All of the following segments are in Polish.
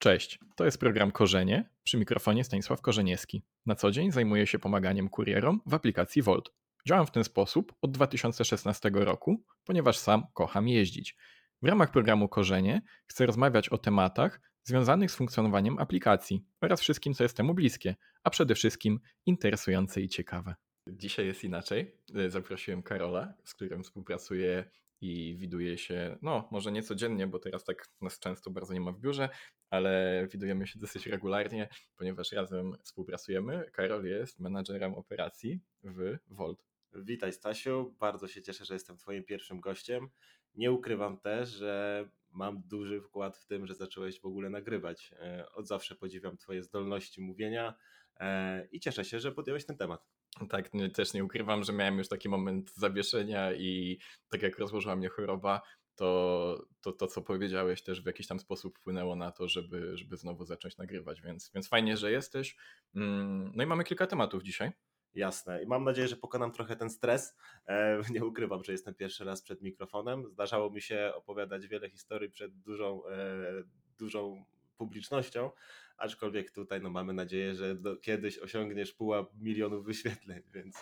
Cześć, to jest program Korzenie. Przy mikrofonie Stanisław Korzeniewski. Na co dzień zajmuję się pomaganiem kurierom w aplikacji Volt. Działam w ten sposób od 2016 roku, ponieważ sam kocham jeździć. W ramach programu Korzenie chcę rozmawiać o tematach związanych z funkcjonowaniem aplikacji oraz wszystkim, co jest temu bliskie, a przede wszystkim interesujące i ciekawe. Dzisiaj jest inaczej. Zaprosiłem Karola, z którym współpracuję i widuje się, no może nie codziennie, bo teraz tak nas często bardzo nie ma w biurze, ale widujemy się dosyć regularnie, ponieważ razem współpracujemy. Karol jest menadżerem operacji w Volt. Witaj Stasiu, bardzo się cieszę, że jestem Twoim pierwszym gościem. Nie ukrywam też, że mam duży wkład w tym, że zacząłeś w ogóle nagrywać. E, od zawsze podziwiam Twoje zdolności mówienia e, i cieszę się, że podjąłeś ten temat. Tak, też nie ukrywam, że miałem już taki moment zawieszenia i tak jak rozłożyła mnie choroba, to, to, to co powiedziałeś też w jakiś tam sposób wpłynęło na to, żeby, żeby znowu zacząć nagrywać, więc, więc fajnie, że jesteś. Mm, no i mamy kilka tematów dzisiaj. Jasne. I mam nadzieję, że pokonam trochę ten stres. E, nie ukrywam, że jestem pierwszy raz przed mikrofonem. Zdarzało mi się opowiadać wiele historii przed dużą, e, dużą publicznością, aczkolwiek tutaj no, mamy nadzieję, że do, kiedyś osiągniesz pułap milionów wyświetleń, więc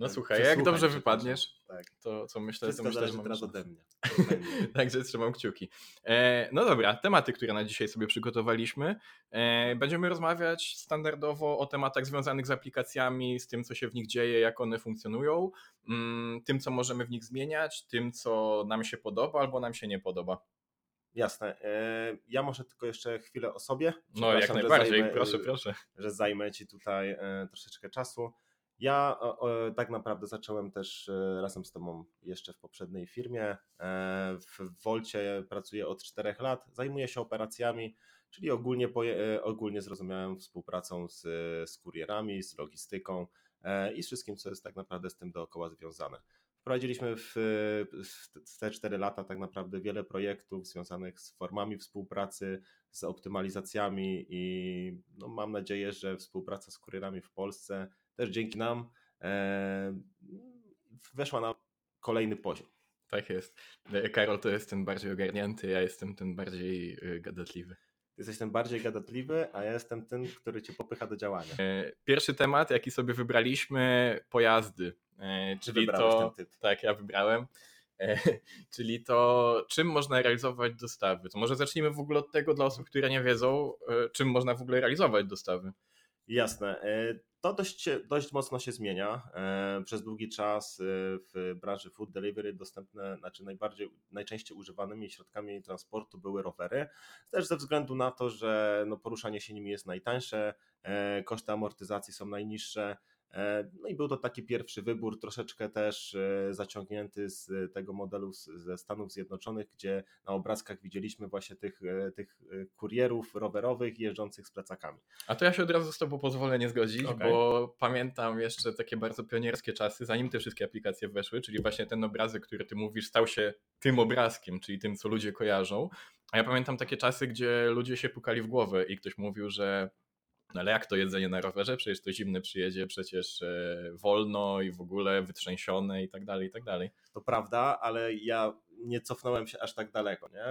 no słuchaj, jak dobrze wypadniesz, tak. to co myślę, Wszystko to myślę, że teraz ode mnie. Także trzymam kciuki. E, no dobra, tematy, które na dzisiaj sobie przygotowaliśmy. E, będziemy rozmawiać standardowo o tematach związanych z aplikacjami, z tym, co się w nich dzieje, jak one funkcjonują, mm, tym, co możemy w nich zmieniać, tym, co nam się podoba albo nam się nie podoba. Jasne. E, ja może tylko jeszcze chwilę o sobie. No jak najbardziej, zajmę, proszę, proszę. Że zajmę Ci tutaj e, troszeczkę czasu. Ja tak naprawdę zacząłem też e, razem z Tobą jeszcze w poprzedniej firmie. E, w Wolcie pracuję od 4 lat, zajmuję się operacjami, czyli ogólnie, e, ogólnie zrozumiałem współpracą z, z kurierami, z logistyką i z wszystkim, co jest tak naprawdę z tym dookoła związane. Wprowadziliśmy w, w te 4 lata tak naprawdę wiele projektów związanych z formami współpracy, z optymalizacjami i no, mam nadzieję, że współpraca z kurierami w Polsce też dzięki nam e, weszła na kolejny poziom. Tak jest. Karol to jest ten bardziej ogarnięty, ja jestem ten bardziej e, gadatliwy. Ty jesteś ten bardziej gadatliwy, a ja jestem ten, który cię popycha do działania. E, pierwszy temat, jaki sobie wybraliśmy, pojazdy. Czyli to. Tak, ja wybrałem. Czyli to, czym można realizować dostawy. To może zacznijmy w ogóle od tego dla osób, które nie wiedzą, czym można w ogóle realizować dostawy. Jasne. To dość, dość mocno się zmienia. E, przez długi czas e, w branży food delivery dostępne, znaczy najbardziej, najczęściej używanymi środkami transportu były rowery. Też ze względu na to, że no poruszanie się nimi jest najtańsze, e, koszty amortyzacji są najniższe, E, no i był to taki pierwszy wybór, troszeczkę też e, zaciągnięty z tego modelu ze Stanów Zjednoczonych, gdzie na obrazkach widzieliśmy właśnie tych, e, tych kurierów rowerowych jeżdżących z plecakami. A to ja się od razu z Tobą pozwolę nie zgodzić, okay. bo pamiętam jeszcze takie bardzo pionierskie czasy, zanim te wszystkie aplikacje weszły, czyli właśnie ten obrazek, który Ty mówisz, stał się tym obrazkiem, czyli tym, co ludzie kojarzą. A ja pamiętam takie czasy, gdzie ludzie się pukali w głowę i ktoś mówił, że no ale jak to jedzenie na rowerze? Przecież to zimne przyjedzie przecież e, wolno i w ogóle wytrzęsione i tak dalej, i tak dalej. To prawda, ale ja nie cofnąłem się aż tak daleko, nie?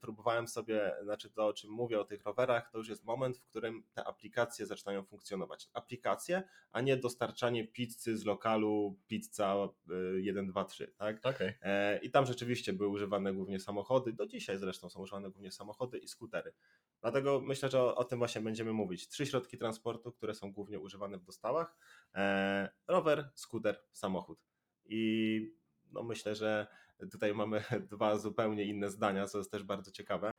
Próbowałem sobie, znaczy to o czym mówię o tych rowerach, to już jest moment, w którym te aplikacje zaczynają funkcjonować. Aplikacje, a nie dostarczanie pizzy z lokalu pizza 1, 2, 3, tak? Okay. E, I tam rzeczywiście były używane głównie samochody, do dzisiaj zresztą są używane głównie samochody i skutery. Dlatego myślę, że o, o tym właśnie będziemy mówić. Trzy środki transportu, które są głównie używane w dostawach. E, rower, skuter, samochód. I no myślę, że tutaj mamy dwa zupełnie inne zdania, co jest też bardzo ciekawe.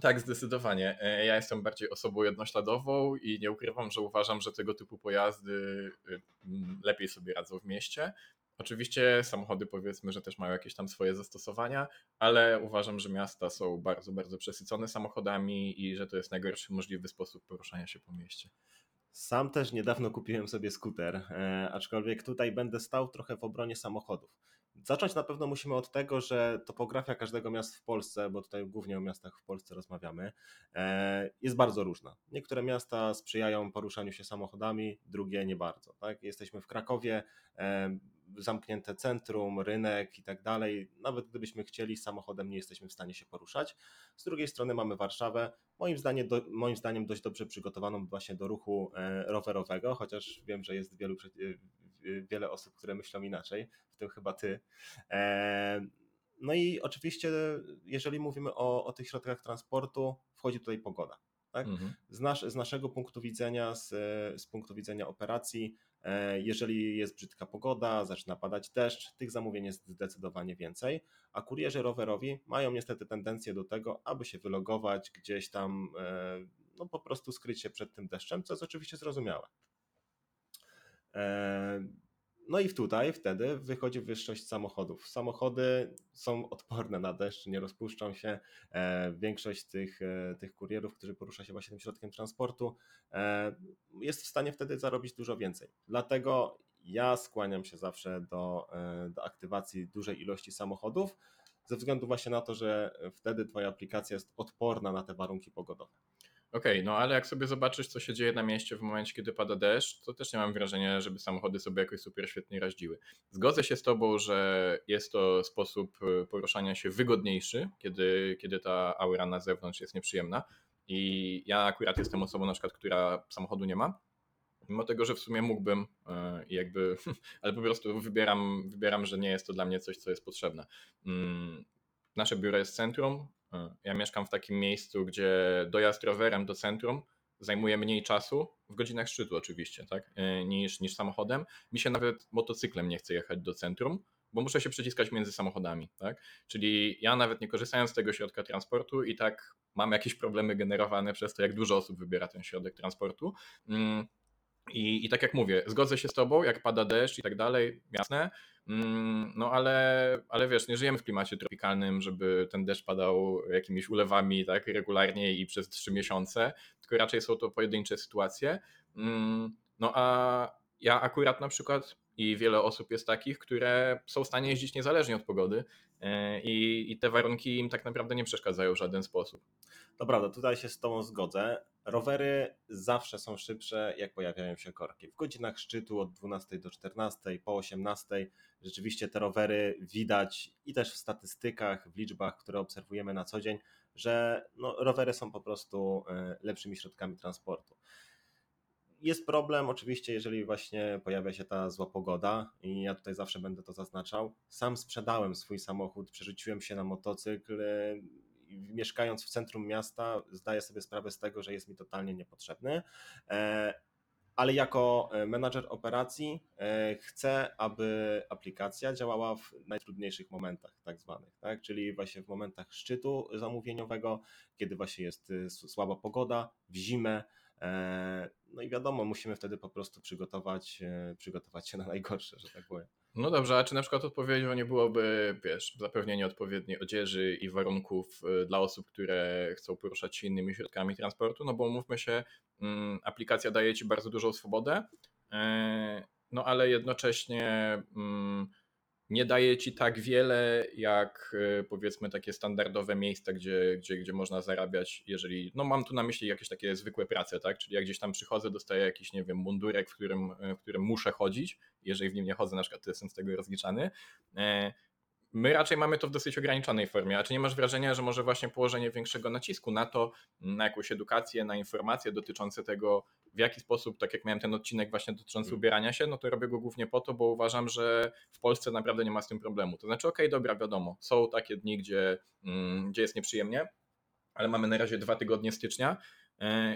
Tak, zdecydowanie. E, ja jestem bardziej osobą jednośladową i nie ukrywam, że uważam, że tego typu pojazdy y, lepiej sobie radzą w mieście. Oczywiście samochody powiedzmy, że też mają jakieś tam swoje zastosowania, ale uważam, że miasta są bardzo, bardzo przesycone samochodami i że to jest najgorszy możliwy sposób poruszania się po mieście. Sam też niedawno kupiłem sobie skuter, e, aczkolwiek tutaj będę stał trochę w obronie samochodów. Zacząć na pewno musimy od tego, że topografia każdego miasta w Polsce, bo tutaj głównie o miastach w Polsce rozmawiamy, e, jest bardzo różna. Niektóre miasta sprzyjają poruszaniu się samochodami, drugie nie bardzo. Tak? Jesteśmy w Krakowie, e, zamknięte centrum, rynek i tak dalej. Nawet gdybyśmy chcieli, samochodem nie jesteśmy w stanie się poruszać. Z drugiej strony mamy Warszawę, moim zdaniem, do, moim zdaniem dość dobrze przygotowaną właśnie do ruchu e, rowerowego, chociaż wiem, że jest wielu, wiele osób, które myślą inaczej, w tym chyba ty. No i oczywiście, jeżeli mówimy o, o tych środkach transportu, wchodzi tutaj pogoda. Tak? Mhm. Z, nasz, z, naszego punktu widzenia, z, z punktu widzenia operacji, e, jeżeli jest brzydka pogoda, zaczyna padać deszcz, tych zamówień jest zdecydowanie więcej, a kurierzy rowerowi mają niestety tendencję do tego, aby się wylogować gdzieś tam, e, no po prostu skryć się przed tym deszczem, co jest oczywiście zrozumiałe. E, no i tutaj wtedy wychodzi wyższość samochodów. Samochody są odporne na deszcz, nie rozpuszczą się. E, większość tych, e, tych kurierów, którzy porusza się właśnie tym środkiem transportu, jest w stanie wtedy zarobić dużo więcej. Dlatego ja skłaniam się zawsze do, do aktywacji dużej ilości samochodów, ze względu właśnie na to, że wtedy Twoja aplikacja jest odporna na te warunki pogodowe. Okej, okay, no ale jak sobie zobaczysz, co się dzieje na mieście w momencie, kiedy pada deszcz, to też nie mam wrażenia, żeby samochody sobie jakoś super świetnie raździły. Zgodzę się z Tobą, że jest to sposób y, poruszania się wygodniejszy, kiedy, kiedy ta aura na zewnątrz jest nieprzyjemna. I ja akurat jestem osobą, na przykład, która samochodu nie ma. Mimo tego, że w sumie mógłbym, y, jakby, ale po prostu wybieram, wybieram, że nie jest to dla mnie coś, co jest potrzebne. Mm, nasze biuro jest centrum, ja mieszkam w takim miejscu, gdzie dojazd rowerem do centrum zajmuje mniej czasu, w godzinach szczytu oczywiście, tak, e, niż, niż samochodem. Mi się nawet motocyklem nie chce jechać do centrum, bo muszę się przeciskać między samochodami, tak? Czyli ja nawet nie korzystając z tego środka transportu i tak mam jakieś problemy generowane przez to, jak dużo osób wybiera ten środek transportu. I, I tak jak mówię, zgodzę się z tobą, jak pada deszcz i tak dalej, jasne, Mm, no ale, ale wiesz, nie żyjemy w klimacie tropikalnym, żeby ten deszcz padał jakimiś ulewami tak regularnie i przez trzy miesiące, tylko raczej są to pojedyncze sytuacje. Mm, no a ja akurat na przykład i wiele osób jest takich, które są w stanie jeździć niezależnie od pogody i, i te warunki im tak naprawdę nie przeszkadzają w żaden sposób. To tutaj się z Tobą zgodzę. Rowery zawsze są szybsze, jak pojawiają się korki. W godzinach szczytu od 12 do 14, po 18 rzeczywiście te rowery widać i też w statystykach, w liczbach, które obserwujemy na co dzień, że no, rowery są po prostu e, lepszymi środkami transportu. Jest problem oczywiście, jeżeli właśnie pojawia się ta zła pogoda i ja tutaj zawsze będę to zaznaczał. Sam sprzedałem swój samochód, przerzuciłem się na motocykl, e, mieszkając w centrum miasta, zdaję sobie sprawę z tego, że jest mi totalnie niepotrzebny. E, ale jako e, menadżer operacji chcę, aby aplikacja działała w najtrudniejszych momentach, tak zwanych, tak? czyli właśnie w momentach szczytu zamówieniowego, kiedy właśnie jest słaba pogoda, w zimę. No i wiadomo, musimy wtedy po prostu przygotować, przygotować się na najgorsze, że tak powiem. No dobrze, a czy na przykład odpowiedzią nie byłoby, wiesz, zapewnienie odpowiedniej odzieży i warunków y, dla osób, które chcą poruszać się innymi środkami transportu? No bo mówmy się, mm, aplikacja daje ci bardzo dużą swobodę, e, no ale jednocześnie mm, nie daje ci tak wiele jak e, powiedzmy takie standardowe miejsca, gdzie, gdzie, gdzie można zarabiać, jeżeli, no mam tu na myśli jakieś takie zwykłe prace, tak, czyli jak gdzieś tam przychodzę, dostaję jakiś, nie wiem, mundurek, w którym, e, w którym muszę chodzić, jeżeli w nim nie chodzę, na przykład to jestem z tego rozliczany, e, My raczej mamy to w dosyć ograniczonej formie. A czy nie masz wrażenia, że może właśnie położenie większego nacisku na to, na jakąś edukację, na informacje dotyczące tego, w jaki sposób, tak jak miałem ten odcinek właśnie dotyczący mm. ubierania się, no to robię go głównie po to, bo uważam, że w Polsce naprawdę nie ma z tym problemu. To znaczy, okej, okay, dobra, wiadomo, są takie dni, gdzie, mm, gdzie jest nieprzyjemnie, ale mamy na razie dwa tygodnie stycznia,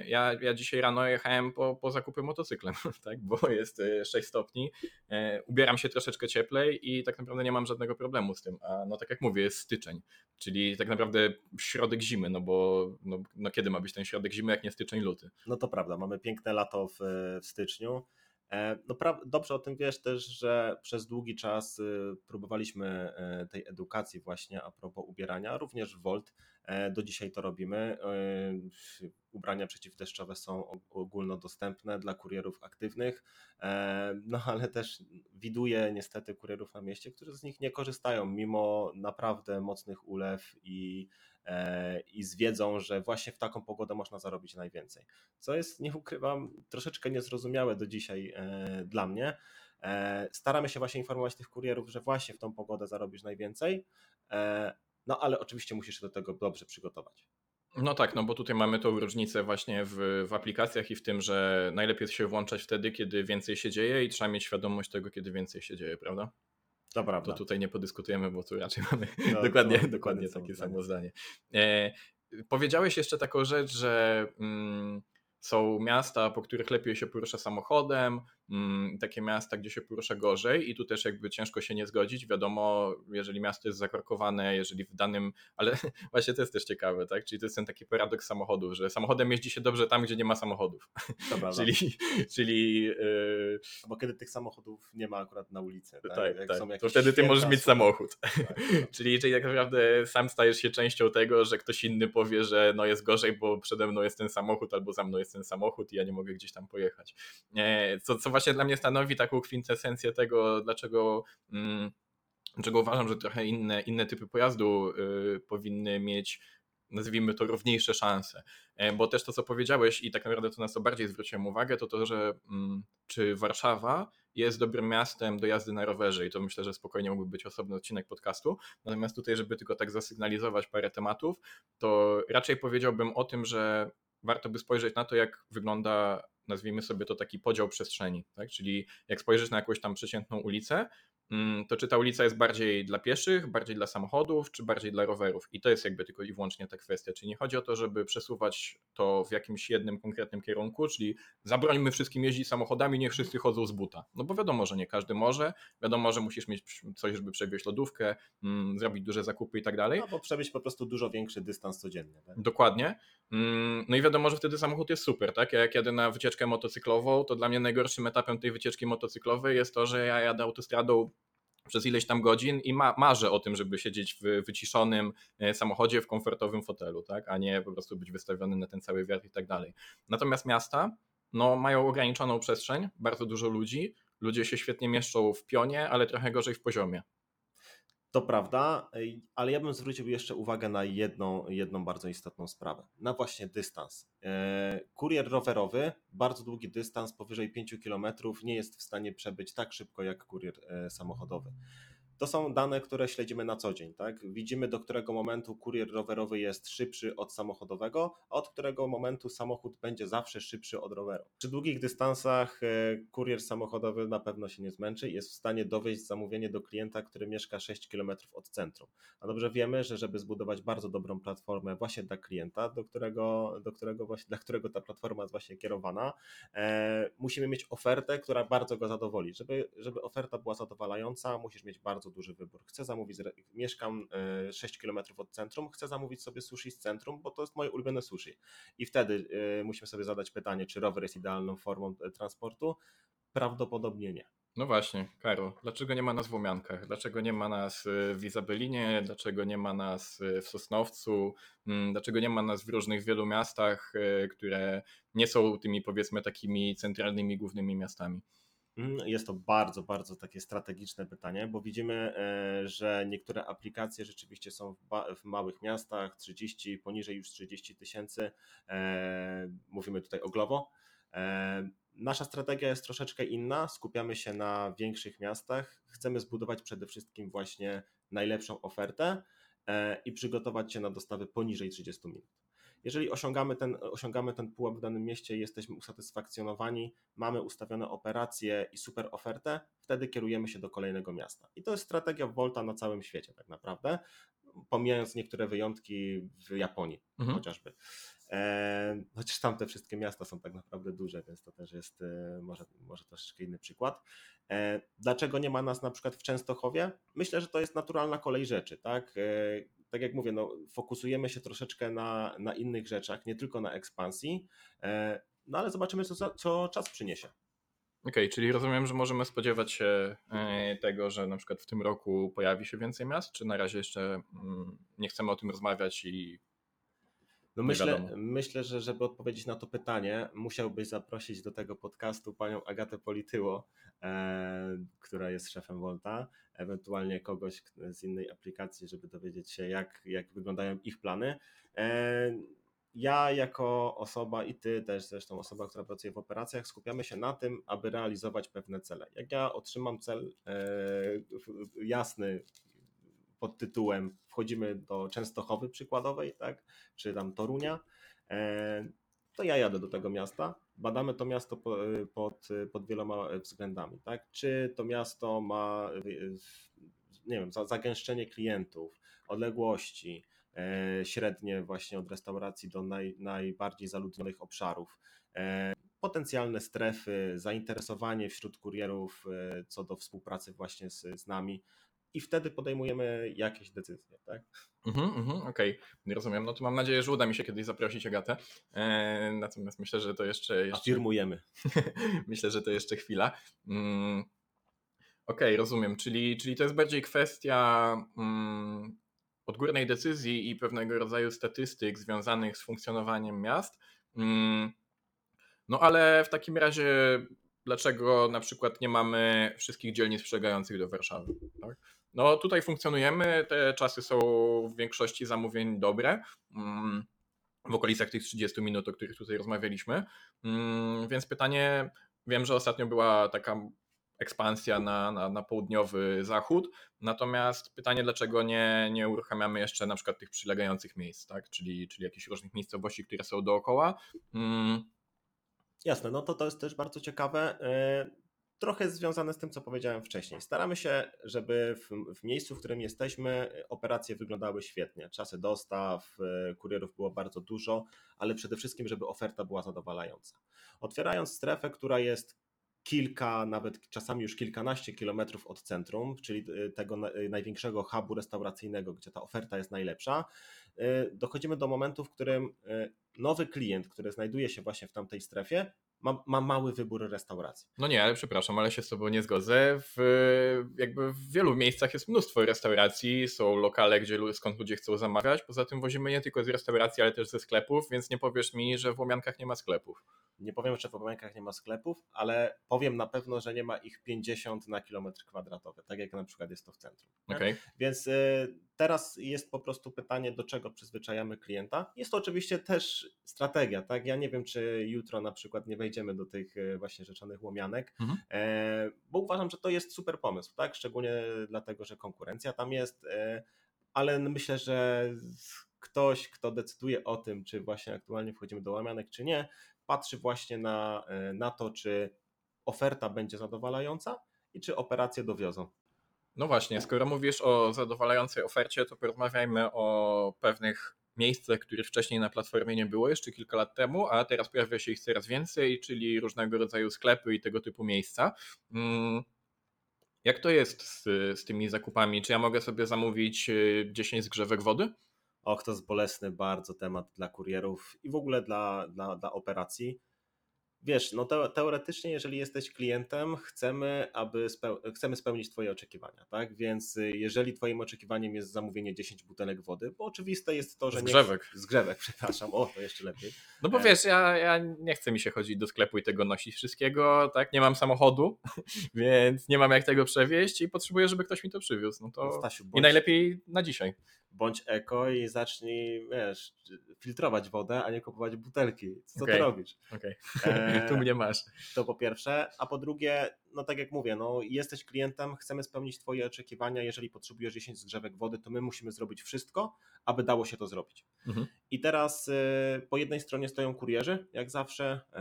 ja, ja dzisiaj rano jechałem po, po zakupy motocyklem, tak, bo jest 6 e, stopni, e, ubieram się troszeczkę cieplej i tak naprawdę nie mam żadnego problemu z tym, a no tak jak mówię, jest styczeń, czyli tak naprawdę środek zimy, no bo no, no kiedy ma być ten środek zimy, jak nie styczeń, luty? No to prawda, mamy piękne lato w, w styczniu, no, dobrze o tym wiesz też, że przez długi czas próbowaliśmy tej edukacji właśnie a propos ubierania, również Volt do dzisiaj to robimy. Ubrania przeciwdeszczowe są ogólnodostępne dla kurierów aktywnych, e, no ale też widuję niestety kurierów na mieście, którzy z nich nie korzystają, mimo naprawdę mocnych ulew i, e, i z wiedzą, że właśnie w taką pogodę można zarobić najwięcej. Co jest, nie ukrywam, troszeczkę niezrozumiałe do dzisiaj e, dla mnie, E, staramy się właśnie informować tych kurierów, że właśnie w tą pogodę zarobisz najwięcej, e, no ale oczywiście musisz się do tego dobrze przygotować. No tak, no bo tutaj mamy tą różnicę właśnie w, w aplikacjach i w tym, że najlepiej się włączać wtedy, kiedy więcej się dzieje i trzeba mieć świadomość tego, kiedy więcej się dzieje, prawda? To prawda. To tutaj nie podyskutujemy, bo tu raczej mamy No, dokładnie, to- dokładnie samo takie samo zdanie. E, powiedziałeś jeszcze taką rzecz, że mm, są miasta, po których lepiej się porusza samochodem, takie miasta, gdzie się porusza gorzej i tu też jakby ciężko się nie zgodzić. Wiadomo, jeżeli miasto jest zakorkowane, jeżeli w danym, ale właśnie to jest też ciekawe, tak? Czyli to jest ten taki paradoks samochodu, że samochodem jeździ się dobrze tam, gdzie nie ma samochodów. Czyli czyli yy, Bo kiedy tych samochodów nie ma akurat na ulicy. Tak, tak, Jak tak. są to wtedy ty możesz mieć samochód. Tak, tak. Czyli, czyli tak naprawdę sam stajesz się częścią tego, że ktoś inny powie, że no jest gorzej, bo przede mną jest ten samochód, albo za mną jest ten samochód i ja nie mogę gdzieś tam pojechać. Co, co właśnie dla mnie stanowi taką kwintesencję tego, dlaczego, mm, dlaczego uważam, że trochę inne, inne typy pojazdu y, powinny mieć nazwijmy to równiejsze szanse. E, Bo też to, co powiedziałeś i tak naprawdę to, na co bardziej zwróciłem uwagę, to to, że mm, czy Warszawa jest dobrym miastem do jazdy na rowerze i to myślę, że spokojnie mógłby być osobny odcinek podcastu. Natomiast tutaj, żeby tylko tak zasygnalizować parę tematów, to raczej powiedziałbym o tym, że warto by spojrzeć na to, jak wygląda, nazwijmy sobie to taki podział przestrzeni. Tak? Czyli jak spojrzysz na jakąś tam przeciętną ulicę, to czy ta ulica jest bardziej dla pieszych, bardziej dla samochodów, czy bardziej dla rowerów. I to jest jakby tylko i wyłącznie ta kwestia. Czyli nie chodzi o to, żeby przesuwać to w jakimś jednym konkretnym kierunku, czyli zabrońmy wszystkim jeździć samochodami, niech wszyscy chodzą z buta. No bo wiadomo, że nie każdy może, wiadomo, że musisz mieć coś, żeby przewieźć lodówkę, mm, zrobić duże zakupy i tak dalej. No, bo przebyć po prostu dużo większy dystans codziennie. Tak? Dokładnie. Mm, No i wiadomo, że wtedy samochód jest super, tak? Ja jak jadę na wycieczkę motocyklową, to dla mnie najgorszym etapem tej wycieczki motocyklowej jest to, że ja jadę autostradą przez ileś tam godzin i ma, marzę o tym, żeby siedzieć w wyciszonym e, samochodzie, w komfortowym fotelu, tak? A nie po prostu być wystawiony na ten cały wiatr i tak dalej. Natomiast miasta, no mają ograniczoną przestrzeń, bardzo dużo ludzi, ludzie się świetnie mieszczą w pionie, ale trochę gorzej w poziomie. To prawda, ale ja bym zwrócił jeszcze uwagę na jedną, jedną bardzo istotną sprawę. Na właśnie dystans. E, Kurier rowerowy, bardzo długi dystans, powyżej 5 km, nie jest w stanie przebyć tak szybko jak kurier e, samochodowy. To są dane, które śledzimy na co dzień. Tak? Widzimy, do którego momentu kurier rowerowy jest szybszy od samochodowego, a od którego momentu samochód będzie zawsze szybszy od roweru. Przy długich dystansach e, kurier samochodowy na pewno się nie zmęczy i jest w stanie dowieść zamówienie do klienta, który mieszka 6 km od centrum. A dobrze wiemy, że żeby zbudować bardzo dobrą platformę właśnie dla klienta, do którego, do którego właśnie, dla którego ta platforma jest właśnie kierowana, e, musimy mieć ofertę, która bardzo go zadowoli. Żeby, żeby oferta była zadowalająca, musisz mieć bardzo duży wybór. Chcę zamówić, mieszkam e, 6 km od centrum, chcę zamówić sobie sushi z centrum, bo to jest moje ulubione sushi. I wtedy e, musimy sobie zadać pytanie, czy rower jest idealną formą e, transportu? Prawdopodobnie nie. No właśnie, Karo, dlaczego nie ma nas w Łomiankach? Dlaczego nie ma nas w Izabelinie? Dlaczego nie ma nas w Sosnowcu? Mm, Dlaczego nie ma nas w różnych wielu miastach, które nie są tymi powiedzmy takimi centralnymi, głównymi miastami? Mm, Jest to bardzo, bardzo takie strategiczne pytanie, bo widzimy, e, że niektóre aplikacje rzeczywiście są w, małych miastach, 30, poniżej już 30 tysięcy. e, Mówimy tutaj o Glovo. E, Nasza strategia jest troszeczkę inna. Skupiamy się na większych miastach. Chcemy zbudować przede wszystkim właśnie najlepszą ofertę i przygotować się na dostawy poniżej 30 minut. Jeżeli osiągamy ten, osiągamy ten pułap w danym mieście i jesteśmy usatysfakcjonowani, mamy ustawione operacje i super ofertę, wtedy kierujemy się do kolejnego miasta. I to jest strategia Volta na całym świecie tak naprawdę, pomijając niektóre wyjątki w Japonii Mhm. chociażby. E, chociaż tam te wszystkie miasta są tak naprawdę duże, więc to też jest e, może, może troszeczkę inny przykład. E, dlaczego nie ma nas na przykład w Częstochowie? Myślę, że to jest naturalna kolej rzeczy, tak? Tak jak mówię, no, fokusujemy się troszeczkę na, na innych rzeczach, nie tylko na ekspansji, no ale zobaczymy, co, co czas przyniesie. Okej, czyli rozumiem, że możemy spodziewać się tego, że na przykład w tym roku pojawi się więcej miast, czy na razie jeszcze mm, nie chcemy o tym rozmawiać i No myślę, myślę, że żeby odpowiedzieć na to pytanie, musiałbyś zaprosić do tego podcastu panią Agatę Polityło, e, która jest szefem Volta, ewentualnie kogoś z innej aplikacji, żeby dowiedzieć się, jak, jak wyglądają ich plany. E, ja jako osoba i ty też zresztą osoba, która pracuje w operacjach, skupiamy się na tym, aby realizować pewne cele. Jak ja otrzymam cel e, jasny pod tytułem wchodzimy do Częstochowy przykładowej, tak, czy tam Torunia, e, to ja jadę do tego miasta, badamy to miasto pod, pod wieloma względami, tak, czy to miasto ma nie wiem, zagęszczenie klientów, odległości, E, średnie właśnie od restauracji do naj, najbardziej zaludnionych obszarów. E, potencjalne strefy, zainteresowanie wśród kurierów e, co do współpracy właśnie z, z nami i wtedy podejmujemy jakieś decyzje, tak? Mhm, mhm, okej, okay. rozumiem. No to mam nadzieję, że uda mi się kiedyś zaprosić Agatę. E, natomiast myślę, że to jeszcze. jeszcze... Afirmujemy. myślę, że to jeszcze chwila. Mm, okej, okay, rozumiem. Czyli, czyli to jest bardziej kwestia mm, odgórnej decyzji i pewnego rodzaju statystyk związanych z funkcjonowaniem miast. Mm, no ale w takim razie, dlaczego na przykład nie mamy wszystkich dzielnic przylegających do Warszawy? Tak? No tutaj funkcjonujemy, te czasy są w większości zamówień dobre mm, w okolicach tych 30 minut, o których tutaj rozmawialiśmy. Mm, więc pytanie, wiem, że ostatnio była taka ekspansja na, na, na południowy zachód. Natomiast pytanie, dlaczego nie, nie uruchamiamy jeszcze na przykład tych przylegających miejsc, tak? czyli, czyli jakichś różnych miejscowości, które są dookoła. Mm. Jasne, no to to jest też bardzo ciekawe. Trochę związane z tym, co powiedziałem wcześniej. Staramy się, żeby w, w, miejscu, w którym jesteśmy, operacje wyglądały świetnie. Czasy dostaw, e, kurierów było bardzo dużo, ale przede wszystkim, żeby oferta była zadowalająca. Otwierając strefę, która jest kilka, nawet czasami już kilkanaście kilometrów od centrum, czyli y, tego y, największego hubu restauracyjnego, gdzie ta oferta jest najlepsza, y, dochodzimy do momentu, w którym nowy klient, który znajduje się właśnie w tamtej strefie, ma, ma, mały wybór restauracji. No nie, ale przepraszam, ale się z Tobą nie zgodzę. W, jakby w wielu miejscach jest mnóstwo restauracji, są lokale, gdzie, skąd ludzie chcą zamawiać. Poza tym wozimy nie tylko z restauracji, ale też ze sklepów, więc nie powiesz mi, że w Łomiankach nie ma sklepów. Nie powiem, że w Łomiankach nie ma sklepów, ale powiem na pewno, że nie ma ich 50 na kilometr kwadratowy, tak jak na przykład jest to w centrum. Okay. Więc y, teraz jest po prostu pytanie, do czego przyzwyczajamy klienta. Jest to oczywiście też strategia, tak? Ja nie wiem, czy jutro na przykład nie wejdziemy do tych y, właśnie rzeczonych łomianek, mhm. e, bo uważam, że to jest super pomysł, tak? Szczególnie dlatego, że konkurencja tam jest, e, ale myślę, że ktoś, kto decyduje o tym, czy właśnie aktualnie wchodzimy do łamianek, czy nie, patrzy właśnie na, e, na to, czy oferta będzie zadowalająca i czy operacje dowiozą. No właśnie, skoro mówisz o zadowalającej ofercie, to porozmawiajmy o pewnych miejscach, których wcześniej na platformie nie było jeszcze kilka lat temu, a teraz pojawia się ich coraz więcej, czyli różnego rodzaju sklepy i tego typu miejsca. Mm, jak to jest z, z tymi zakupami? Czy ja mogę sobie zamówić 10 e, zgrzewek wody? Och, to jest bolesny bardzo temat dla kurierów i w ogóle dla, dla, dla operacji wiesz, no te, teoretycznie, jeżeli jesteś klientem, chcemy, aby chcemy spełnić Twoje oczekiwania, tak? Więc y, jeżeli Twoim oczekiwaniem jest zamówienie 10 butelek wody, bo oczywiste jest to, że. Zgrzewek. Nie... Zgrzewek, przepraszam, o, to jeszcze lepiej. No bo e, wiesz, ja, ja nie chcę mi się chodzić do sklepu i tego nosić wszystkiego, tak? Nie mam samochodu, więc nie mam jak tego przewieźć i potrzebuję, żeby ktoś mi to przywiózł. No to. No, Stasiu, bądź... I najlepiej na dzisiaj bądź eko i zacznij, wiesz, filtrować wodę, a nie kupować butelki. Co okay. ty robisz? Okay. E, tu mnie masz. To po pierwsze, a po drugie, no tak jak mówię, no jesteś klientem, chcemy spełnić twoje oczekiwania, jeżeli potrzebujesz 10 zgrzewek wody, to my musimy zrobić wszystko, aby dało się to zrobić. Mhm. I teraz y, po jednej stronie stoją kurierzy, jak zawsze, y,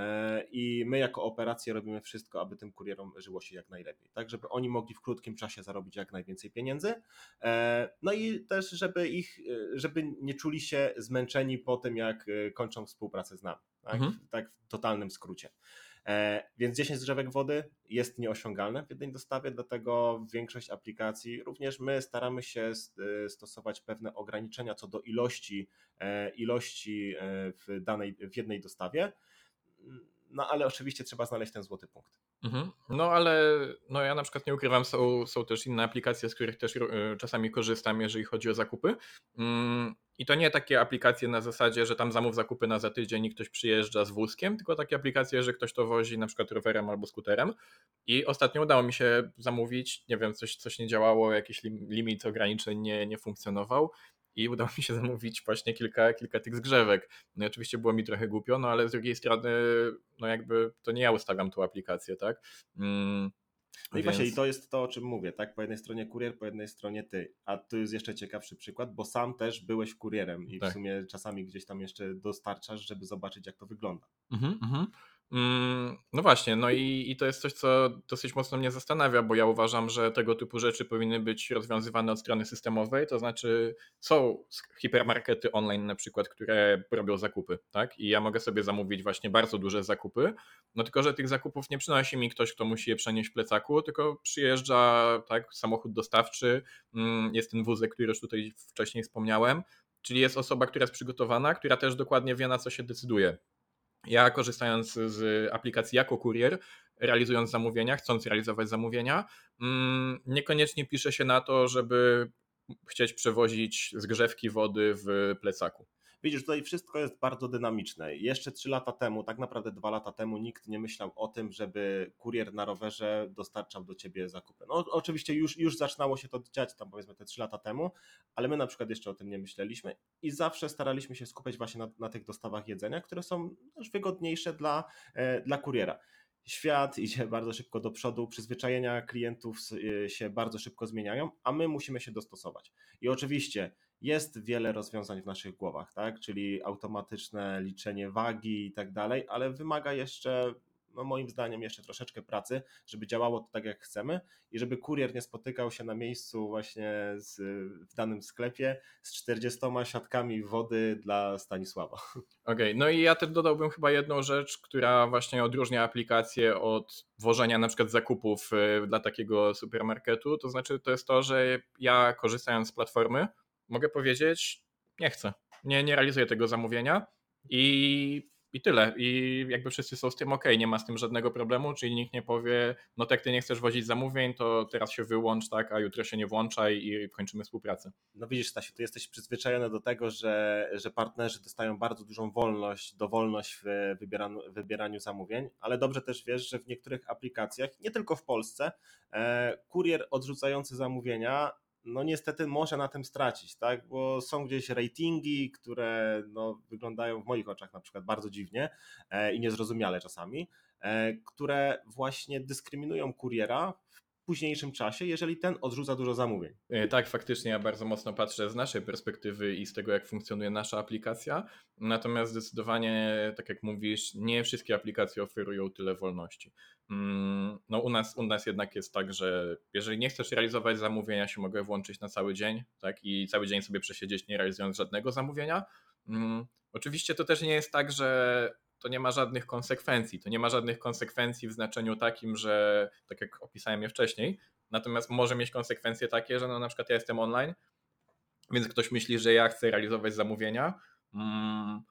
i my jako operację robimy wszystko, aby tym kurierom żyło się jak najlepiej, tak, żeby oni mogli w krótkim czasie zarobić jak najwięcej pieniędzy, y, no i też, żeby ich, żeby nie czuli się zmęczeni po tym, jak kończą współpracę z nami, tak, mhm. tak w totalnym skrócie. E, więc 10 drzewek wody jest nieosiągalne w jednej dostawie, dlatego większość aplikacji, również my staramy się e, stosować pewne ograniczenia co do ilości, e, ilości w danej, w jednej dostawie. No ale oczywiście trzeba znaleźć ten złoty punkt. Mhm. No ale no ja na przykład nie ukrywam, są, są też inne aplikacje, z których też czasami korzystam, jeżeli chodzi o zakupy. Mm, I to nie takie aplikacje na zasadzie, że tam zamów zakupy na za tydzień i ktoś przyjeżdża z wózkiem, tylko takie aplikacje, że ktoś to wozi na przykład rowerem albo skuterem. I ostatnio udało mi się zamówić, nie wiem, coś, coś nie działało, jakiś limit ograniczeń nie, nie funkcjonował i udało mi się zamówić właśnie kilka, kilka tych zgrzewek. No oczywiście było mi trochę głupio, no ale z drugiej strony, no jakby to nie ja ustawiam tą aplikację, tak? Mm, no i właśnie, i to jest to, o czym mówię, tak? Po jednej stronie kurier, po jednej stronie ty. A tu jest jeszcze ciekawszy przykład, bo sam też byłeś kurierem i tak. w sumie czasami gdzieś tam jeszcze dostarczasz, żeby zobaczyć, jak to wygląda. Mhm, mhm. Mm, no właśnie, no i, i to jest coś, co dosyć mocno mnie zastanawia, bo ja uważam, że tego typu rzeczy powinny być rozwiązywane od strony systemowej, to znaczy są hipermarkety online na przykład, które robią zakupy, tak? I ja mogę sobie zamówić właśnie bardzo duże zakupy, no tylko, że tych zakupów nie przynosi mi ktoś, kto musi je przenieść w plecaku, tylko przyjeżdża, tak, samochód dostawczy, mm, jest ten wózek, który już tutaj wcześniej wspomniałem, czyli jest osoba, która jest przygotowana, która też dokładnie wie, na co się decyduje. Ja korzystając z aplikacji jako kurier, realizując zamówienia, chcąc realizować zamówienia, mm, niekoniecznie pisze się na to, żeby chcieć przewozić zgrzewki wody w plecaku. Widzisz, tutaj wszystko jest bardzo dynamiczne. Jeszcze trzy lata temu, tak naprawdę dwa lata temu, nikt nie myślał o tym, żeby kurier na rowerze dostarczał do ciebie zakupy. No, oczywiście już, już zaczynało się to dziać tam powiedzmy te trzy lata temu, ale my na przykład jeszcze o tym nie myśleliśmy i zawsze staraliśmy się skupiać właśnie na, na tych dostawach jedzenia, które są też wygodniejsze dla, e, dla kuriera świat idzie bardzo szybko do przodu, przyzwyczajenia klientów e, się bardzo szybko zmieniają, a my musimy się dostosować. I oczywiście jest wiele rozwiązań w naszych głowach, tak? czyli automatyczne liczenie wagi i tak dalej, ale wymaga jeszcze, no moim zdaniem, jeszcze troszeczkę pracy, żeby działało to tak, jak chcemy i żeby kurier nie spotykał się na miejscu właśnie z, w danym sklepie z 40 siatkami wody dla Stanisława. Okej, okay, no i ja też dodałbym chyba jedną rzecz, która właśnie odróżnia aplikację od włożenia na przykład zakupów y, dla takiego supermarketu, to znaczy to jest to, że ja korzystając z platformy, mogę powiedzieć, nie chcę, nie, nie realizuję tego zamówienia i, i tyle. I jakby wszyscy są z tym ok, nie ma z tym żadnego problemu, czyli nikt nie powie, no tak ty nie chcesz wozić zamówień, to teraz się wyłącz, tak, a jutro się nie włączaj i kończymy współpracę. No widzisz Stasiu, ty jesteś przyzwyczajony do tego, że, że partnerzy dostają bardzo dużą wolność, dowolność w wybieraniu, wybieraniu zamówień, ale dobrze też wiesz, że w niektórych aplikacjach, nie tylko w Polsce, e, kurier odrzucający zamówienia no niestety może na tym stracić, tak? Bo są gdzieś ratingi, które no, wyglądają w moich oczach na przykład bardzo dziwnie e, i niezrozumiale czasami, e, które właśnie dyskryminują kuriera późniejszym czasie, jeżeli ten odrzuca dużo zamówień. E, tak, faktycznie ja bardzo mocno patrzę z naszej perspektywy i z tego, jak funkcjonuje nasza aplikacja. Natomiast zdecydowanie, tak jak mówisz, nie wszystkie aplikacje oferują tyle wolności. Mm, no u nas, u nas jednak jest tak, że jeżeli nie chcesz realizować zamówienia, się mogę włączyć na cały dzień, tak? I cały dzień sobie przesiedzieć, nie realizując żadnego zamówienia. Mm, oczywiście to też nie jest tak, że to nie ma żadnych konsekwencji. To nie ma żadnych konsekwencji w znaczeniu takim, że tak jak opisałem je wcześniej, natomiast może mieć konsekwencje takie, że no na przykład ja jestem online, więc ktoś myśli, że ja chcę realizować zamówienia mm,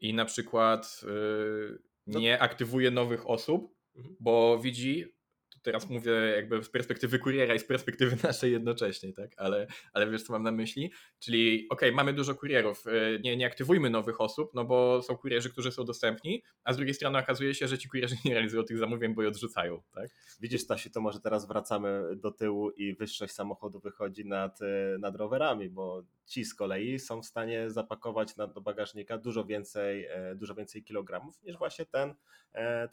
i na przykład yy, nie aktywuje nowych osób, mhm. bo widzi, teraz mówię jakby z perspektywy kuriera i z perspektywy naszej jednocześnie, tak? Ale, ale wiesz, co mam na myśli? Czyli okej, okay, mamy dużo kurierów, y, nie, nie aktywujmy nowych osób, no bo są kurierzy, którzy są dostępni, a z drugiej strony okazuje się, że ci kurierzy nie realizują tych zamówień, bo je odrzucają, tak? Widzisz, Stasiu, to może teraz wracamy do tyłu i wyższość samochodu wychodzi nad, y, nad rowerami, bo ci z kolei są w stanie zapakować do bagażnika dużo więcej, e, dużo więcej kilogramów niż właśnie ten,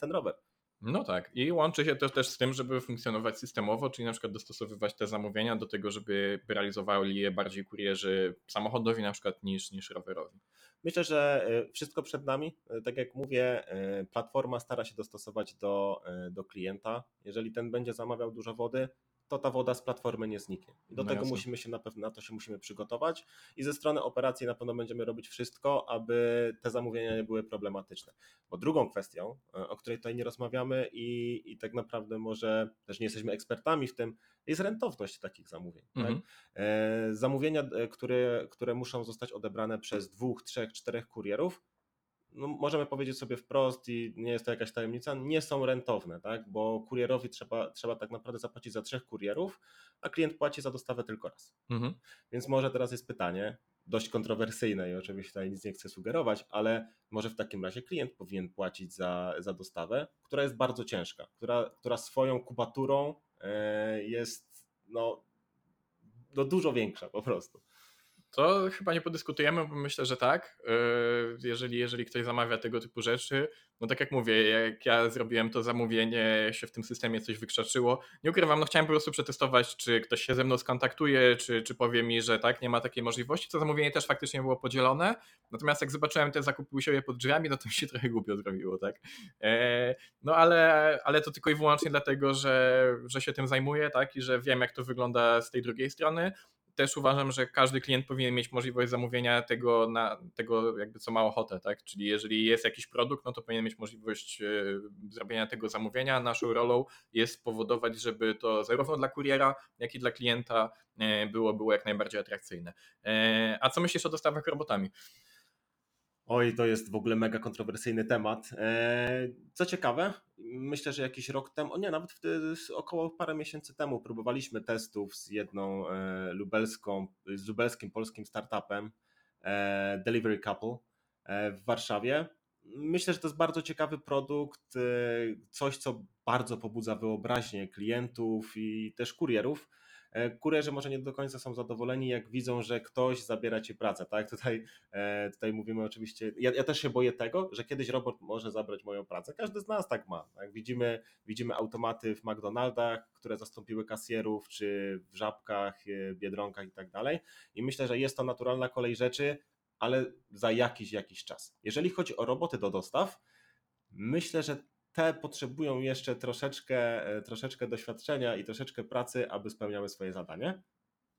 ten rower. No tak, i łączy się to też z tym, żeby funkcjonować systemowo, czyli na przykład dostosowywać te zamówienia do tego, żeby realizowali je bardziej kurierzy samochodowi na przykład niż, niż rowerowi. Myślę, że e, wszystko przed nami. E, tak jak mówię, e, platforma stara się dostosować do, do klienta. Jeżeli ten będzie zamawiał dużo wody, to ta woda z platformy nie zniknie. I do no tego jasne. musimy się na pewno, na to się musimy przygotować i ze strony operacji na pewno będziemy robić wszystko, aby te zamówienia nie były problematyczne. Bo drugą kwestią, e, o której tutaj nie rozmawiamy i, i tak naprawdę może też nie jesteśmy ekspertami w tym, jest rentowność takich zamówień. Tak? Mhm. Tak? Zamówienia, e, które, które muszą zostać odebrane przez dwóch, trzech, czterech kurierów, no możemy powiedzieć sobie wprost i nie jest to jakaś tajemnica, nie są rentowne, tak? bo kurierowi trzeba, trzeba tak naprawdę zapłacić za trzech kurierów, a klient płaci za dostawę tylko raz. Mhm. Więc może teraz jest pytanie, dość kontrowersyjne i oczywiście tutaj nic nie chcę sugerować, ale może w takim razie klient powinien płacić za, za dostawę, która jest bardzo ciężka, która, która swoją kubaturą e, jest no, no dużo większa po prostu. To chyba nie podyskutujemy, bo myślę, że tak. Yy, jeżeli, jeżeli ktoś zamawia tego typu rzeczy, no tak jak mówię, jak ja zrobiłem to zamówienie, się w tym systemie coś wykrzaczyło. Nie ukrywam, no chciałem po prostu przetestować, czy ktoś się ze mną skontaktuje, czy, czy powie mi, że tak, nie ma takiej możliwości. To zamówienie też faktycznie było podzielone. Natomiast jak zobaczyłem te zakupy u siebie pod drzwiami, no to mi się trochę głupio zrobiło, tak. Yy, no ale, ale to tylko i wyłącznie dlatego, że, że się tym zajmuję, tak, i że wiem, jak to wygląda z tej drugiej strony też uważam, że każdy klient powinien mieć możliwość zamówienia tego, na, tego jakby co ma ochotę, tak? Czyli jeżeli jest jakiś produkt, no to powinien mieć możliwość e, zrobienia tego zamówienia. Naszą rolą jest spowodować, żeby to zarówno dla kuriera, jak i dla klienta e, było, było jak najbardziej atrakcyjne. E, a co myślisz o dostawach robotami? Oj, to jest w ogóle mega kontrowersyjny temat. E, co ciekawe, myślę, że jakiś rok temu, o nie, nawet około parę miesięcy temu próbowaliśmy testów z jedną e, lubelską, z lubelskim polskim startupem e, Delivery Couple w Warszawie. Myślę, że to jest bardzo ciekawy produkt, coś co bardzo pobudza wyobraźnię klientów i też kurierów kurierzy może nie do końca są zadowoleni, jak widzą, że ktoś zabiera ci pracę. Tak? Tutaj, e, tutaj mówimy oczywiście, ja, ja, też się boję tego, że kiedyś robot może zabrać moją pracę. Każdy z nas tak ma. Tak? Widzimy, widzimy automaty w McDonaldach, które zastąpiły kasjerów, czy w żabkach, e, biedronkach i tak dalej. I myślę, że jest to naturalna kolej rzeczy, ale za jakiś, jakiś czas. Jeżeli chodzi o roboty do dostaw, myślę, że te potrzebują jeszcze troszeczkę, e, troszeczkę doświadczenia i troszeczkę pracy, aby spełniały swoje zadanie.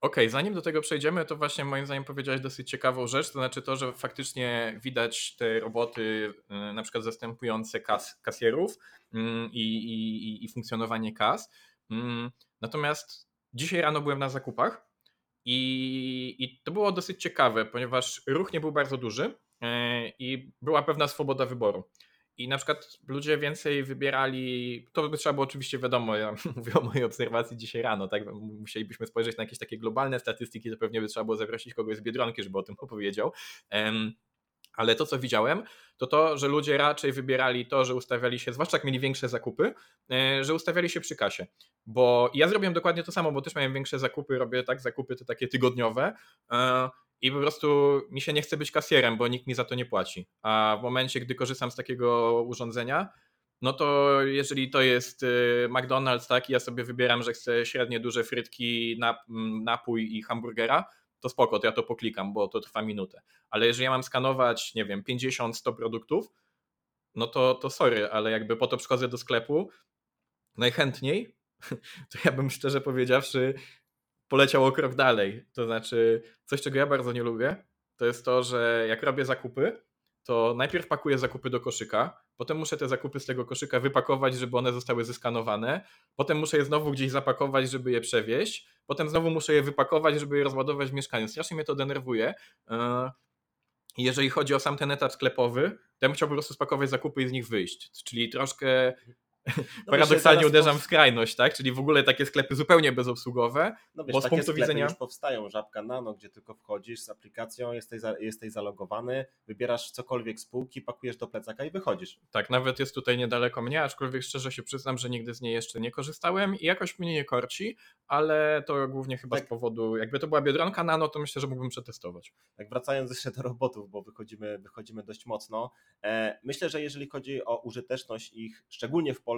Okej, okay, zanim do tego przejdziemy, to właśnie moim zdaniem powiedziałeś dosyć ciekawą rzecz, to znaczy to, że faktycznie widać te roboty e, na przykład zastępujące kas, kasjerów mm, i, i, i funkcjonowanie kas. Mm, natomiast dzisiaj rano byłem na zakupach i, i to było dosyć ciekawe, ponieważ ruch nie był bardzo duży e, i była pewna swoboda wyboru. I na przykład ludzie więcej wybierali, to by trzeba było oczywiście wiadomo, ja mówię o mojej obserwacji dzisiaj rano, tak? Musielibyśmy spojrzeć na jakieś takie globalne statystyki, to pewnie by trzeba było zaprosić kogoś z Biedronki, żeby o tym opowiedział. Ale to, co widziałem, to to, że ludzie raczej wybierali to, że ustawiali się, zwłaszcza jak mieli większe zakupy, e, że ustawiali się przy kasie. Bo ja zrobiłem dokładnie to samo, bo też miałem większe zakupy, robię tak, zakupy te takie tygodniowe e, i po prostu mi się nie chce być kasjerem, bo nikt mi za to nie płaci. A w momencie, gdy korzystam z takiego urządzenia, no to jeżeli to jest y, McDonald's, tak, i ja sobie wybieram, że chcę średnie duże frytki, napój i hamburgera, to spoko, to ja to poklikam, bo to trwa minutę. Ale jeżeli ja mam skanować, nie wiem, 50-100 produktów, no to, to sorry, ale jakby po to przychodzę do sklepu, najchętniej, to ja bym szczerze powiedziawszy, poleciał o krok dalej. To znaczy, coś czego ja bardzo nie lubię, to jest to, że jak robię zakupy, to najpierw pakuję zakupy do koszyka, potem muszę te zakupy z tego koszyka wypakować, żeby one zostały zeskanowane, potem muszę je znowu gdzieś zapakować, żeby je przewieźć, potem znowu muszę je wypakować, żeby je rozładować w mieszkaniu. Strasznie mnie to denerwuje. E, jeżeli chodzi o sam ten etap sklepowy, to ja bym chciał po prostu spakować zakupy i z nich wyjść. Czyli troszkę no paradoksalnie uderzam w skrajność, tak? Czyli w ogóle takie sklepy zupełnie bezobsługowe. No wiesz, bo z takie punktu widzenia już powstają, żabka nano, gdzie tylko wchodzisz z aplikacją, jesteś, za, jesteś zalogowany, wybierasz cokolwiek z półki, pakujesz do plecaka i wychodzisz. Tak, nawet jest tutaj niedaleko mnie, aczkolwiek szczerze się przyznam, że nigdy z niej jeszcze nie korzystałem i jakoś mnie nie korci, ale to głównie chyba tak. z powodu, jakby to była Biedronka Nano, to myślę, że mógłbym przetestować. Tak, wracając jeszcze do robotów, bo wychodzimy, wychodzimy dość mocno. E, myślę, że jeżeli chodzi o użyteczność ich, szczególnie w Polsce,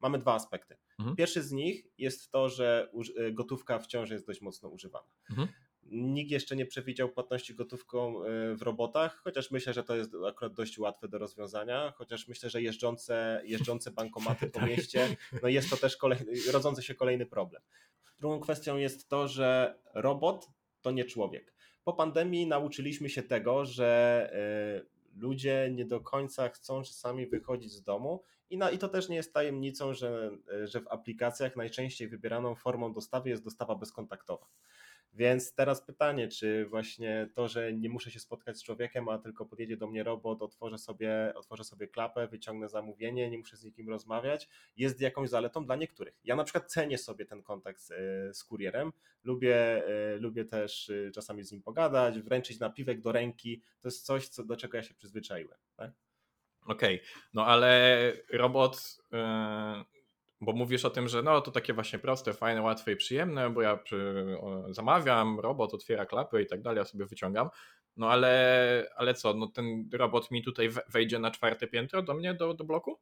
mamy dwa aspekty. Mhm. Pierwszy z nich jest to, że e, gotówka wciąż jest dość mocno używana. Mhm. Nikt jeszcze nie przewidział płatności gotówką e, w robotach, chociaż myślę, że to jest akurat dość łatwe do rozwiązania, chociaż myślę, że jeżdżące, jeżdżące bankomaty po tak. mieście, no jest to też kolejny, rodzący się kolejny problem. Drugą kwestią jest to, że robot to nie człowiek. Po pandemii nauczyliśmy się tego, że e, ludzie nie do końca chcą czasami wychodzić z domu i, na, i to też nie jest tajemnicą, że, że w aplikacjach najczęściej wybieraną formą dostawy jest dostawa bezkontaktowa. Więc teraz pytanie, czy właśnie to, że nie muszę się spotkać z człowiekiem, a tylko podjedzie do mnie robot, otworzę sobie, otworzę sobie klapę, wyciągnę zamówienie, nie muszę z nikim rozmawiać, jest jakąś zaletą dla niektórych. Ja na przykład cenię sobie ten kontakt z, kurierem, lubię, e, lubię też e, czasami z nim pogadać, wręczyć napiwek do ręki, to jest coś, co, do czego ja się przyzwyczaiłem. Tak? Okej, okay. no ale robot. Bo mówisz o tym, że no to takie właśnie proste, fajne, łatwe i przyjemne, bo ja przy, o, zamawiam, robot otwiera klapy i tak dalej, ja sobie wyciągam. No ale, ale co, no ten robot mi tutaj wejdzie na czwarte piętro do mnie, do, do bloku?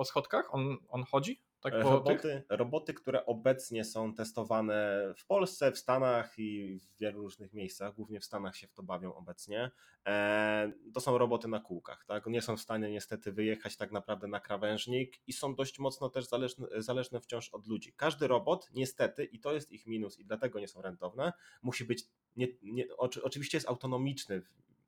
Po schodkach? On, on chodzi? Tak po roboty, roboty, które obecnie są testowane w Polsce, w Stanach i w wielu różnych miejscach, głównie w Stanach się w to bawią obecnie, e, to są roboty na kółkach. Tak? Nie są w stanie niestety wyjechać tak naprawdę na krawężnik i są dość mocno też zależne, zależne wciąż od ludzi. Każdy robot niestety, i to jest ich minus i dlatego nie są rentowne, musi być, nie, nie, oczywiście jest autonomiczny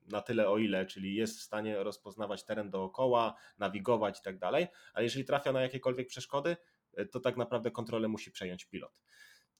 na tyle o ile, czyli jest w stanie rozpoznawać teren dookoła, nawigować i tak dalej, ale jeżeli trafia na jakiekolwiek przeszkody, e, to tak naprawdę kontrolę musi przejąć pilot.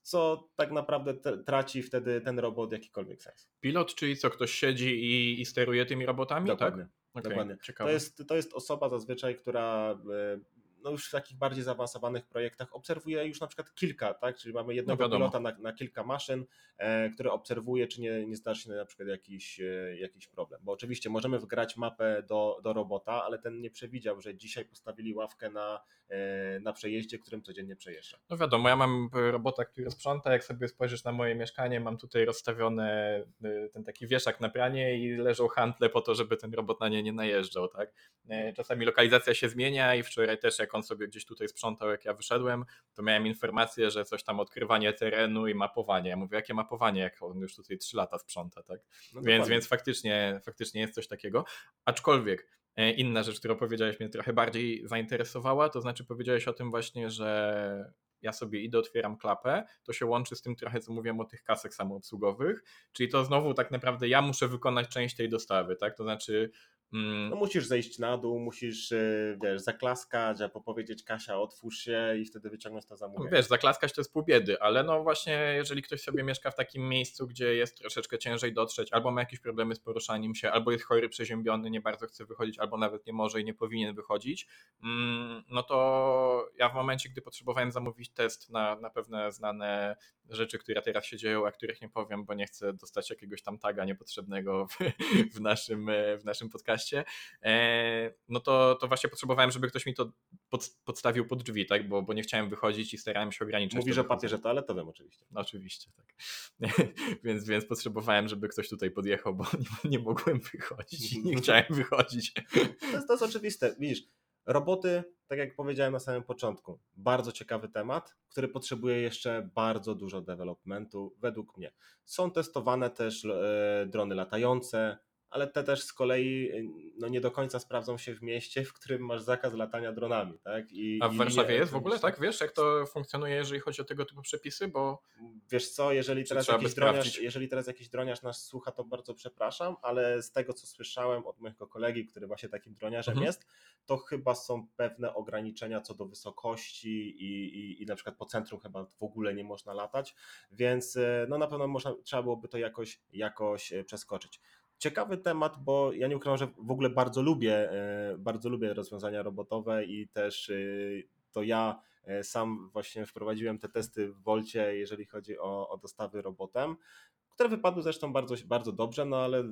Co tak naprawdę traci wtedy ten robot jakikolwiek sens. Pilot, czyli co, ktoś siedzi i, i steruje tymi robotami, Dokładnie. tak? Okay, Dokładnie. To jest, to jest osoba zazwyczaj, która e, no już w takich bardziej zaawansowanych projektach obserwuje już na przykład kilka, tak? Czyli mamy jednego no pilota na, na, kilka maszyn, e, które obserwuje, czy nie, nie zdarzy się na przykład jakiś, e, jakiś problem. Bo oczywiście możemy wgrać mapę do, do robota, ale ten nie przewidział, że dzisiaj postawili ławkę na, e, na przejeździe, którym codziennie przejeżdża. No wiadomo, ja mam robota, który sprząta, jak sobie spojrzysz na moje mieszkanie, mam tutaj rozstawione e, ten taki wieszak na pranie i leżą hantle po to, żeby ten robot na nie nie najeżdżał, tak? E, czasami lokalizacja się zmienia i wczoraj też jak on sobie gdzieś tutaj sprzątał, jak ja wyszedłem, to miałem informację, że coś tam odkrywanie terenu i mapowanie. Ja mówię, jakie mapowanie, jak on już tutaj 3 lata sprząta, tak? No więc, więc faktycznie, faktycznie jest coś takiego. Aczkolwiek e, inna rzecz, którą powiedziałeś, mnie trochę bardziej zainteresowała, to znaczy powiedziałeś o tym właśnie, że ja sobie idę, otwieram klapę, to się łączy z tym trochę, co mówiłem o tych kasek samoobsługowych, czyli to znowu tak naprawdę ja muszę wykonać część tej dostawy, tak? To znaczy. No musisz zejść na dół, musisz, e, wiesz, zaklaskać, albo powiedzieć Kasia otwórz się i wtedy wyciągnąć to zamówienie. Wiesz, zaklaskać to jest pół biedy, ale no właśnie jeżeli ktoś sobie mieszka w takim miejscu, gdzie jest troszeczkę ciężej dotrzeć, albo ma jakieś problemy z poruszaniem się, albo jest chory, przeziębiony, nie bardzo chce wychodzić, albo nawet nie może i nie powinien wychodzić, mm, no to ja w momencie, gdy potrzebowałem zamówić test na, na pewne znane rzeczy, które teraz się dzieją, a których nie powiem, bo nie chcę dostać jakiegoś tam taga niepotrzebnego w, w naszym, e, w naszym podcaście, e, no to, to właśnie potrzebowałem, żeby ktoś mi to pod, podstawił pod drzwi, tak? Bo, bo nie chciałem wychodzić i starałem się ograniczyć. Mówisz o papierze toaletowym oczywiście. No, oczywiście, tak. więc, więc potrzebowałem, żeby ktoś tutaj podjechał, bo nie, nie mogłem wychodzić. Nie chciałem wychodzić. To jest, to jest oczywiste. Widzisz, Roboty, tak jak powiedziałem na samym początku, bardzo ciekawy temat, który potrzebuje jeszcze bardzo dużo developmentu, według mnie. Są testowane też e, drony latające, ale te też z kolei y, no, nie do końca sprawdzą się w mieście, w którym masz zakaz latania dronami. Tak? I, A w Warszawie jest w ogóle, tak? Wiesz, jak to funkcjonuje, jeżeli chodzi o tego typu przepisy? Bo wiesz co, jeżeli teraz, jakiś droniarz, jeżeli teraz jakiś droniarz nas słucha, to bardzo przepraszam, ale z tego, co słyszałem od mojego kolegi, który właśnie takim droniarzem mhm. jest, to chyba są pewne ograniczenia co do wysokości i, i, i na przykład po centrum chyba w ogóle nie można latać, więc y, no na pewno można, trzeba byłoby to jakoś, jakoś y, przeskoczyć ciekawy temat, bo ja nie ukrywam, że w ogóle bardzo lubię, e, bardzo lubię rozwiązania robotowe i też e, to ja e, sam właśnie wprowadziłem te testy w Wolcie, jeżeli chodzi o, o dostawy robotem które wypadły zresztą bardzo, bardzo dobrze, no ale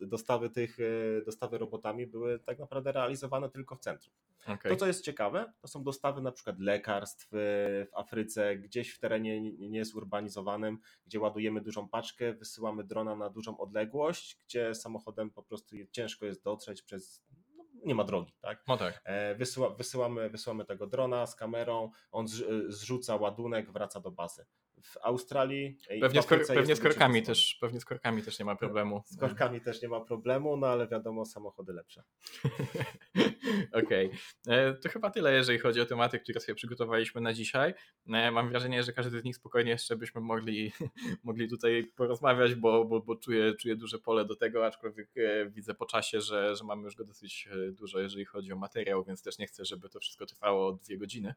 dostawy tych dostawy robotami były tak naprawdę realizowane tylko w centrum. Okay. To, co jest ciekawe, to są dostawy na przykład lekarstw w Afryce, gdzieś w terenie niezurbanizowanym, gdzie ładujemy dużą paczkę, wysyłamy drona na dużą odległość, gdzie samochodem po prostu ciężko jest dotrzeć przez no, nie ma drogi, tak? No tak. E, wysyła, wysyłamy, wysyłamy tego drona z kamerą, on zrzuca ładunek, wraca do bazy w Australii. Pewnie, z, kor- pewnie z korkami też, pewnie z korkami też nie ma problemu. Z korkami też nie ma problemu, no ale wiadomo, samochody lepsze. Okej. Okay. E, to chyba tyle, jeżeli chodzi o tematy, które sobie przygotowaliśmy na dzisiaj. E, mam wrażenie, że każdy z nich spokojnie jeszcze byśmy mogli, mogli tutaj porozmawiać, bo, bo, bo czuję, czuję duże pole do tego, aczkolwiek e, widzę po czasie, że, że mamy już go dosyć dużo, jeżeli chodzi o materiał, więc też nie chcę, żeby to wszystko trwało dwie godziny.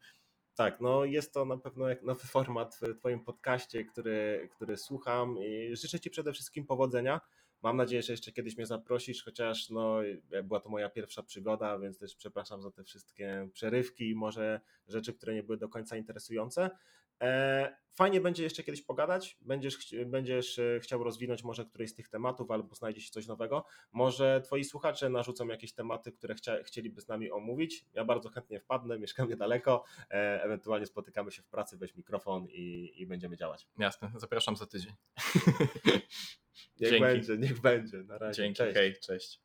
Tak, no jest to na pewno nowy format w Twoim podcaście, który, który słucham i życzę Ci przede wszystkim powodzenia. Mam nadzieję, że jeszcze kiedyś mnie zaprosisz, chociaż no, była to moja pierwsza przygoda, więc też przepraszam za te wszystkie przerywki i może rzeczy, które nie były do końca interesujące. E, Fajnie będzie jeszcze kiedyś pogadać, będziesz, będziesz e, chciał rozwinąć może któryś z tych tematów albo znajdzie się coś nowego. Może twoi słuchacze narzucą jakieś tematy, które chcia, chcieliby z nami omówić. Ja bardzo chętnie wpadnę, mieszkam niedaleko, e, ewentualnie spotykamy się w pracy, weź mikrofon i, i będziemy działać. Jasne, zapraszam za tydzień. Niech Dzięki. będzie, niech będzie. Na razie. Dzięki, Cześć. hej, cześć.